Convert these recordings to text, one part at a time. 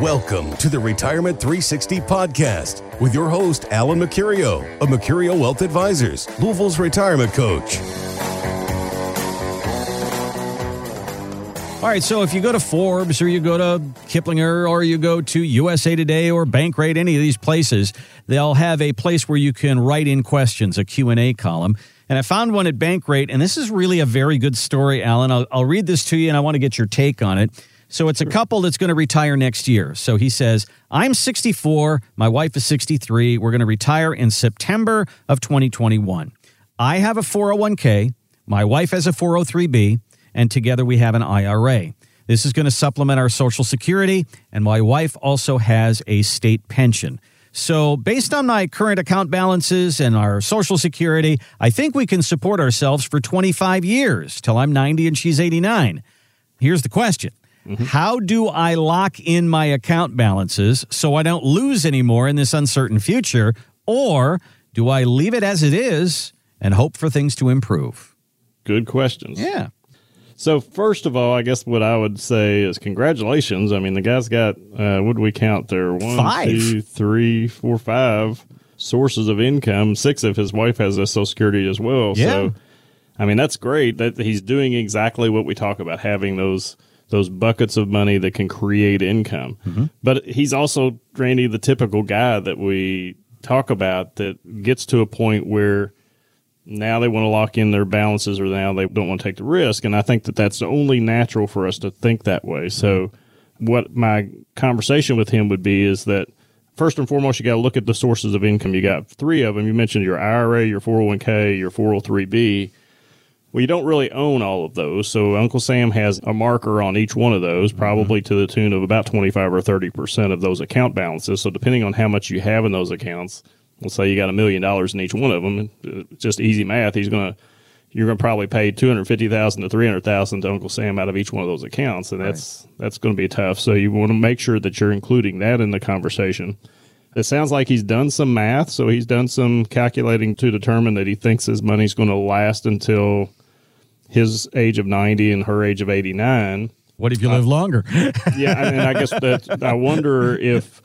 Welcome to the Retirement 360 podcast with your host, Alan Mercurio of Mercurio Wealth Advisors, Louisville's retirement coach. All right, so if you go to Forbes or you go to Kiplinger or you go to USA Today or Bankrate, any of these places, they'll have a place where you can write in questions, a Q&A column. And I found one at Bankrate, and this is really a very good story, Alan. I'll, I'll read this to you, and I want to get your take on it. So it's a couple that's going to retire next year. So he says, I'm 64, my wife is 63. We're going to retire in September of 2021. I have a 401k, my wife has a 403b and together we have an IRA. This is going to supplement our Social Security, and my wife also has a state pension. So, based on my current account balances and our Social Security, I think we can support ourselves for 25 years till I'm 90 and she's 89. Here's the question mm-hmm. How do I lock in my account balances so I don't lose any more in this uncertain future? Or do I leave it as it is and hope for things to improve? Good questions. Yeah. So first of all, I guess what I would say is congratulations. I mean, the guy's got uh, what do we count there? One, five. two, three, four, five sources of income. Six of his wife has a Social Security as well. Yeah. So, I mean, that's great that he's doing exactly what we talk about, having those those buckets of money that can create income. Mm-hmm. But he's also Randy, the typical guy that we talk about that gets to a point where now they want to lock in their balances or now they don't want to take the risk. And I think that that's only natural for us to think that way. So, what my conversation with him would be is that first and foremost, you got to look at the sources of income. You got three of them. You mentioned your IRA, your 401k, your 403b. Well, you don't really own all of those. So Uncle Sam has a marker on each one of those, probably mm-hmm. to the tune of about 25 or 30% of those account balances. So depending on how much you have in those accounts, let's say you got a million dollars in each one of them, just easy math. He's going to, you're going to probably pay 250,000 to 300,000 to Uncle Sam out of each one of those accounts. And that's, right. that's going to be tough. So you want to make sure that you're including that in the conversation. It sounds like he's done some math. So he's done some calculating to determine that he thinks his money's going to last until his age of 90 and her age of 89. What if you live uh, longer? yeah. And I guess that I wonder if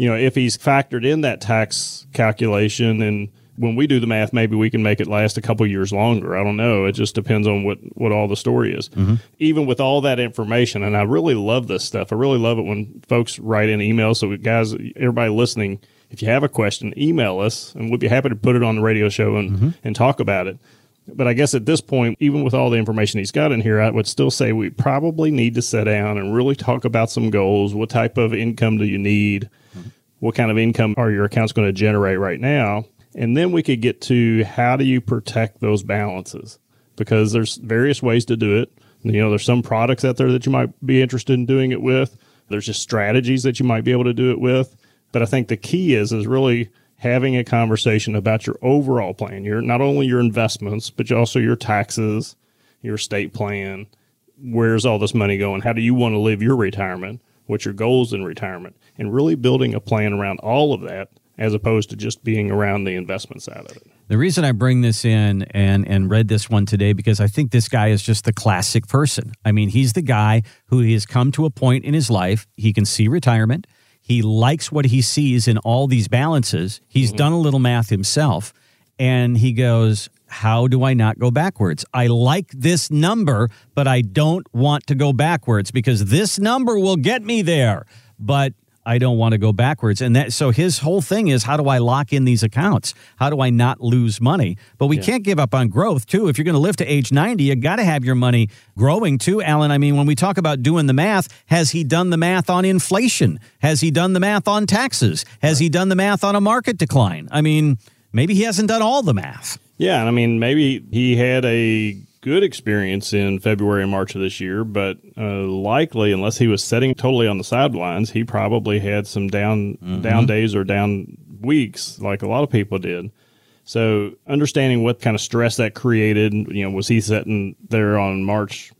you know, if he's factored in that tax calculation and when we do the math, maybe we can make it last a couple years longer. I don't know. It just depends on what, what all the story is. Mm-hmm. Even with all that information, and I really love this stuff. I really love it when folks write in emails. So, guys, everybody listening, if you have a question, email us, and we'd be happy to put it on the radio show and, mm-hmm. and talk about it. But I guess at this point, even with all the information he's got in here, I would still say we probably need to sit down and really talk about some goals. What type of income do you need? what kind of income are your accounts going to generate right now? And then we could get to how do you protect those balances? Because there's various ways to do it. You know, there's some products out there that you might be interested in doing it with. There's just strategies that you might be able to do it with. But I think the key is is really having a conversation about your overall plan. Your not only your investments, but also your taxes, your estate plan. Where's all this money going? How do you want to live your retirement? What's your goals in retirement? and really building a plan around all of that as opposed to just being around the investment side of it. The reason I bring this in and and read this one today because I think this guy is just the classic person. I mean, he's the guy who has come to a point in his life he can see retirement. He likes what he sees in all these balances. He's mm-hmm. done a little math himself and he goes, how do I not go backwards? I like this number, but I don't want to go backwards because this number will get me there. But I don't want to go backwards. And that so his whole thing is how do I lock in these accounts? How do I not lose money? But we yeah. can't give up on growth too. If you're going to live to age 90, you got to have your money growing too, Alan. I mean, when we talk about doing the math, has he done the math on inflation? Has he done the math on taxes? Has right. he done the math on a market decline? I mean, maybe he hasn't done all the math. Yeah, and I mean, maybe he had a good experience in February and March of this year, but uh, likely, unless he was sitting totally on the sidelines, he probably had some down mm-hmm. down days or down weeks, like a lot of people did. So, understanding what kind of stress that created, you know, was he sitting there on March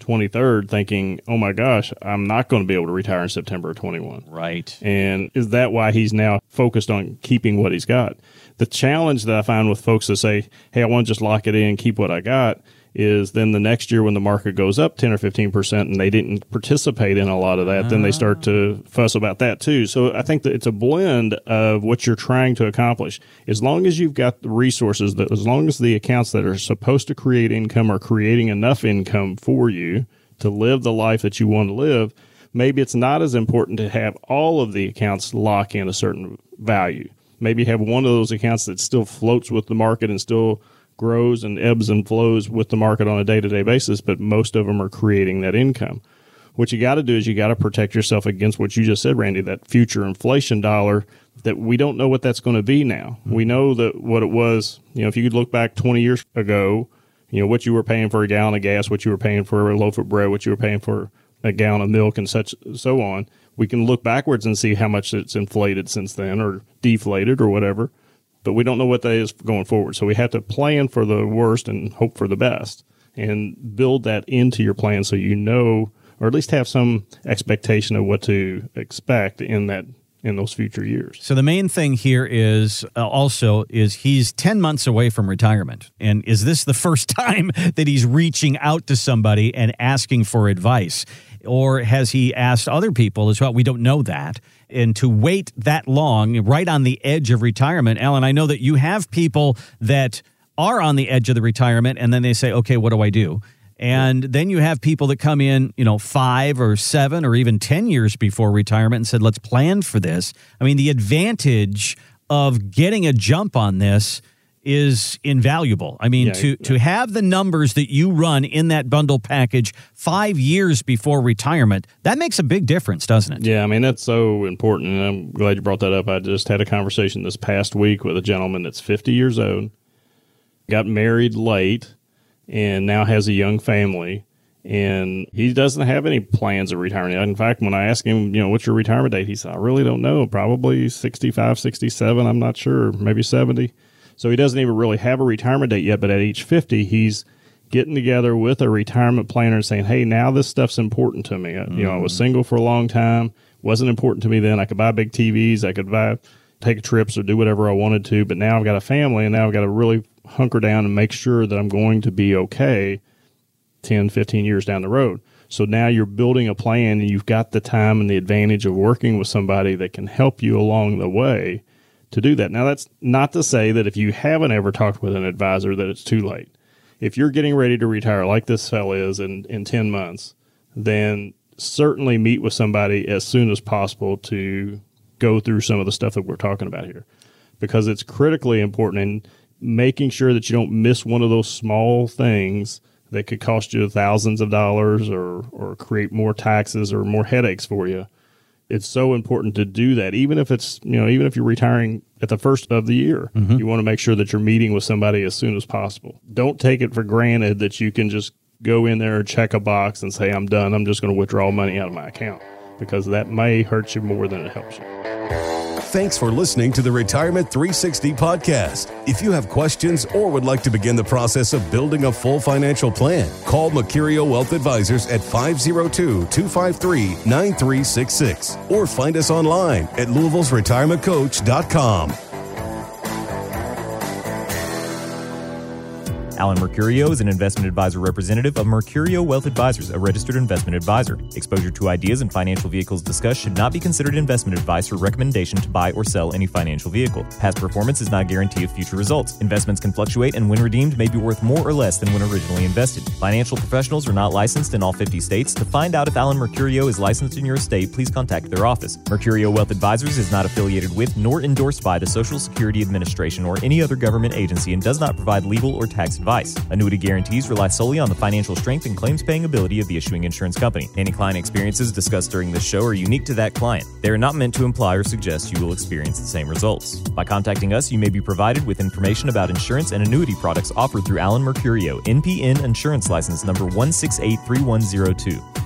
23rd thinking, oh my gosh, I'm not going to be able to retire in September of 21. Right. And is that why he's now focused on keeping what he's got? The challenge that I find with folks that say, hey, I want to just lock it in, keep what I got, is then the next year when the market goes up 10 or 15% and they didn't participate in a lot of that, then they start to fuss about that too. So I think that it's a blend of what you're trying to accomplish. As long as you've got the resources, that as long as the accounts that are supposed to create income are creating enough income for you to live the life that you want to live, maybe it's not as important to have all of the accounts lock in a certain value. Maybe have one of those accounts that still floats with the market and still grows and ebbs and flows with the market on a day to day basis, but most of them are creating that income. What you got to do is you got to protect yourself against what you just said, Randy, that future inflation dollar that we don't know what that's going to be now. Mm-hmm. We know that what it was, you know, if you could look back 20 years ago, you know, what you were paying for a gallon of gas, what you were paying for a loaf of bread, what you were paying for a gallon of milk and such so on. We can look backwards and see how much it's inflated since then or deflated or whatever but we don't know what that is going forward. So we have to plan for the worst and hope for the best and build that into your plan so you know, or at least have some expectation of what to expect in that in those future years. So the main thing here is uh, also is he's 10 months away from retirement. And is this the first time that he's reaching out to somebody and asking for advice? Or has he asked other people as well? We don't know that and to wait that long right on the edge of retirement. Alan, I know that you have people that are on the edge of the retirement and then they say, okay, what do I do? And then you have people that come in, you know, five or seven or even 10 years before retirement and said, let's plan for this. I mean, the advantage of getting a jump on this is invaluable. I mean, yeah, to, yeah. to have the numbers that you run in that bundle package five years before retirement, that makes a big difference, doesn't it? Yeah, I mean, that's so important. And I'm glad you brought that up. I just had a conversation this past week with a gentleman that's 50 years old, got married late, and now has a young family. And he doesn't have any plans of retirement. In fact, when I asked him, you know, what's your retirement date? He said, I really don't know. Probably 65, 67. I'm not sure. Maybe 70 so he doesn't even really have a retirement date yet, but at age 50, he's getting together with a retirement planner and saying, "Hey, now this stuff's important to me. Mm-hmm. You know, I was mm. single for a long time, wasn't important to me then. I could buy big TVs, I could buy take trips or do whatever I wanted to, but now I've got a family and now I've got to really hunker down and make sure that I'm going to be okay 10, 15 years down the road." So now you're building a plan and you've got the time and the advantage of working with somebody that can help you along the way to do that. Now, that's not to say that if you haven't ever talked with an advisor that it's too late. If you're getting ready to retire, like this fellow is in, in 10 months, then certainly meet with somebody as soon as possible to go through some of the stuff that we're talking about here because it's critically important in making sure that you don't miss one of those small things that could cost you thousands of dollars or, or create more taxes or more headaches for you it's so important to do that even if it's you know even if you're retiring at the first of the year mm-hmm. you want to make sure that you're meeting with somebody as soon as possible. Don't take it for granted that you can just go in there and check a box and say i'm done. I'm just going to withdraw money out of my account because that may hurt you more than it helps you Thanks for listening to the Retirement 360 podcast. If you have questions or would like to begin the process of building a full financial plan, call Mercurio Wealth Advisors at 502 253 9366 or find us online at Louisville's Alan Mercurio is an investment advisor representative of Mercurio Wealth Advisors, a registered investment advisor. Exposure to ideas and financial vehicles discussed should not be considered investment advice or recommendation to buy or sell any financial vehicle. Past performance is not a guarantee of future results. Investments can fluctuate and when redeemed may be worth more or less than when originally invested. Financial professionals are not licensed in all 50 states. To find out if Alan Mercurio is licensed in your state, please contact their office. Mercurio Wealth Advisors is not affiliated with nor endorsed by the Social Security Administration or any other government agency and does not provide legal or tax advice advice. Annuity guarantees rely solely on the financial strength and claims paying ability of the issuing insurance company. Any client experiences discussed during this show are unique to that client. They are not meant to imply or suggest you will experience the same results. By contacting us, you may be provided with information about insurance and annuity products offered through Alan Mercurio, NPN Insurance License number 1683102.